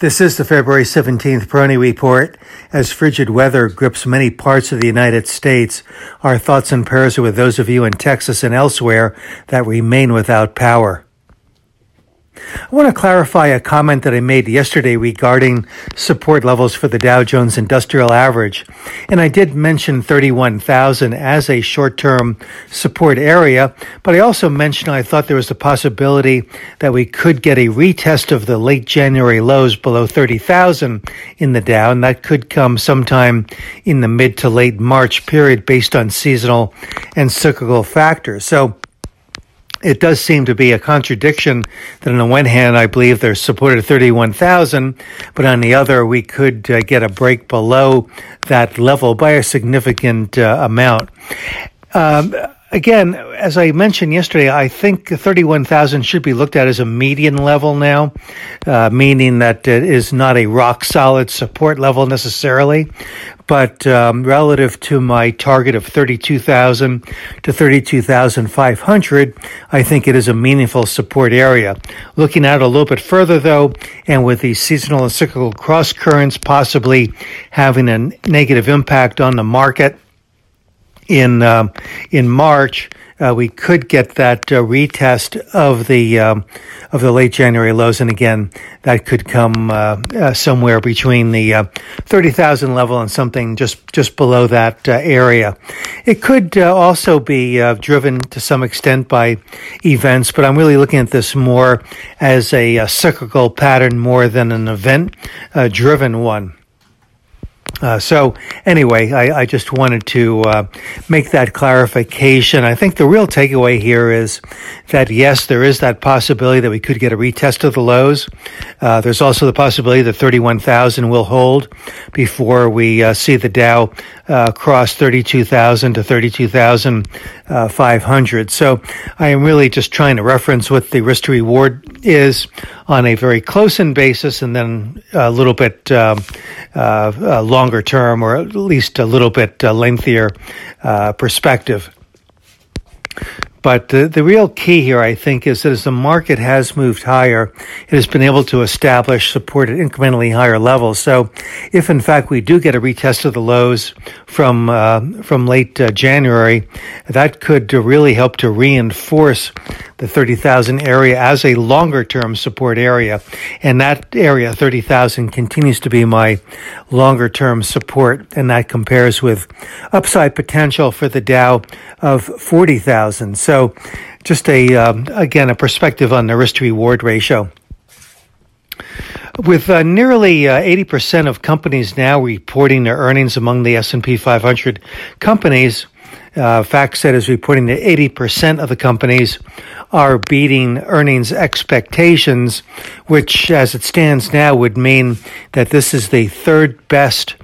This is the February 17th Peroni Report. As frigid weather grips many parts of the United States, our thoughts and prayers are with those of you in Texas and elsewhere that remain without power. I want to clarify a comment that I made yesterday regarding support levels for the Dow Jones Industrial Average. And I did mention 31,000 as a short-term support area, but I also mentioned I thought there was a possibility that we could get a retest of the late January lows below 30,000 in the Dow, and that could come sometime in the mid to late March period based on seasonal and cyclical factors. So it does seem to be a contradiction that on the one hand, I believe they're supported 31,000, but on the other, we could uh, get a break below that level by a significant uh, amount. Um, again, as I mentioned yesterday, I think 31,000 should be looked at as a median level now, uh, meaning that it is not a rock solid support level necessarily, but um, relative to my target of 32,000 to 32,500, I think it is a meaningful support area. Looking out a little bit further though, and with the seasonal and cyclical cross currents possibly having a negative impact on the market, in um, in March, uh, we could get that uh, retest of the um, of the late January lows, and again, that could come uh, uh somewhere between the uh, thirty thousand level and something just just below that uh, area. It could also be driven to some extent by events, but I'm really looking at this more as a, a cyclical pattern more than an event driven one. Uh, so anyway, I, I, just wanted to uh, make that clarification. I think the real takeaway here is that yes, there is that possibility that we could get a retest of the lows. Uh, there's also the possibility that 31,000 will hold before we uh, see the Dow uh, cross 32,000 to 32,500. So I am really just trying to reference what the risk to reward is on a very close in basis and then a little bit um, longer term or at least a little bit uh, lengthier uh, perspective. But the, the real key here, I think, is that as the market has moved higher, it has been able to establish support at incrementally higher levels. So, if in fact we do get a retest of the lows from uh, from late uh, January, that could really help to reinforce the 30,000 area as a longer term support area. And that area, 30,000, continues to be my longer term support. And that compares with upside potential for the Dow of 40,000. So just a, um, again, a perspective on the risk to reward ratio. With uh, nearly uh, 80% of companies now reporting their earnings among the S&P 500 companies, uh, FactSet is reporting that 80% of the companies are beating earnings expectations, which, as it stands now, would mean that this is the third best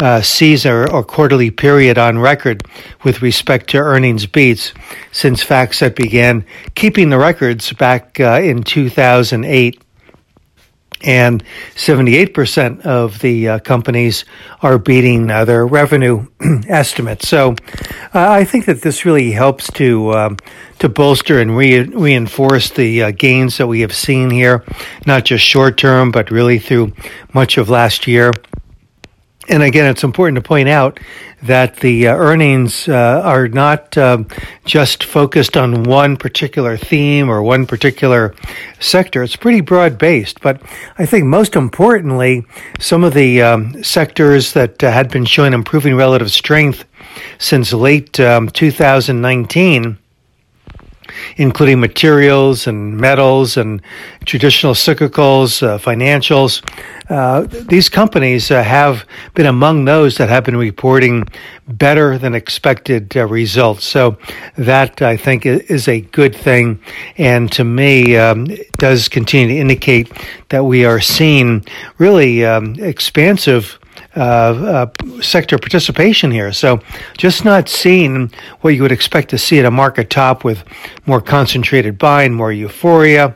uh, season or quarterly period on record with respect to earnings beats since FactSet began keeping the records back uh, in 2008 and 78% of the uh, companies are beating uh, their revenue estimates. So uh, I think that this really helps to um, to bolster and re- reinforce the uh, gains that we have seen here, not just short term, but really through much of last year. And again, it's important to point out that the uh, earnings uh, are not uh, just focused on one particular theme or one particular sector. It's pretty broad based. But I think most importantly, some of the um, sectors that uh, had been showing improving relative strength since late um, 2019 including materials and metals and traditional cyclicals, uh, financials. Uh, these companies uh, have been among those that have been reporting better than expected uh, results. So that I think is a good thing, and to me um, does continue to indicate that we are seeing really um, expansive uh, sector participation here. So just not seeing what you would expect to see at a market top with more concentrated buying, more euphoria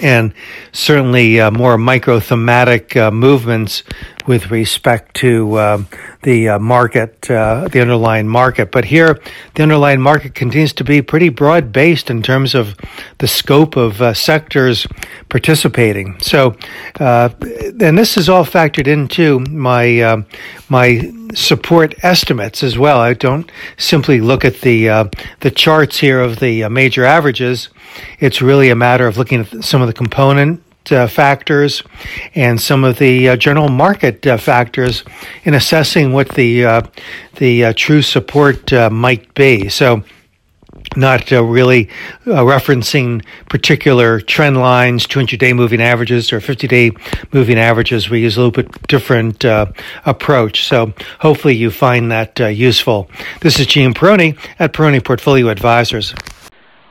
and certainly uh, more micro thematic uh, movements with respect to uh, the uh, market, uh, the underlying market. But here, the underlying market continues to be pretty broad based in terms of the scope of uh, sectors participating. So and this is all factored into my uh, my support estimates as well. I don't simply look at the uh, the charts here of the uh, major averages. It's really a matter of looking at some of the component uh, factors and some of the uh, general market uh, factors in assessing what the uh, the uh, true support uh, might be. So not uh, really uh, referencing particular trend lines, 200 day moving averages or 50 day moving averages. We use a little bit different uh, approach. So hopefully you find that uh, useful. This is Gene Peroni at Peroni Portfolio Advisors.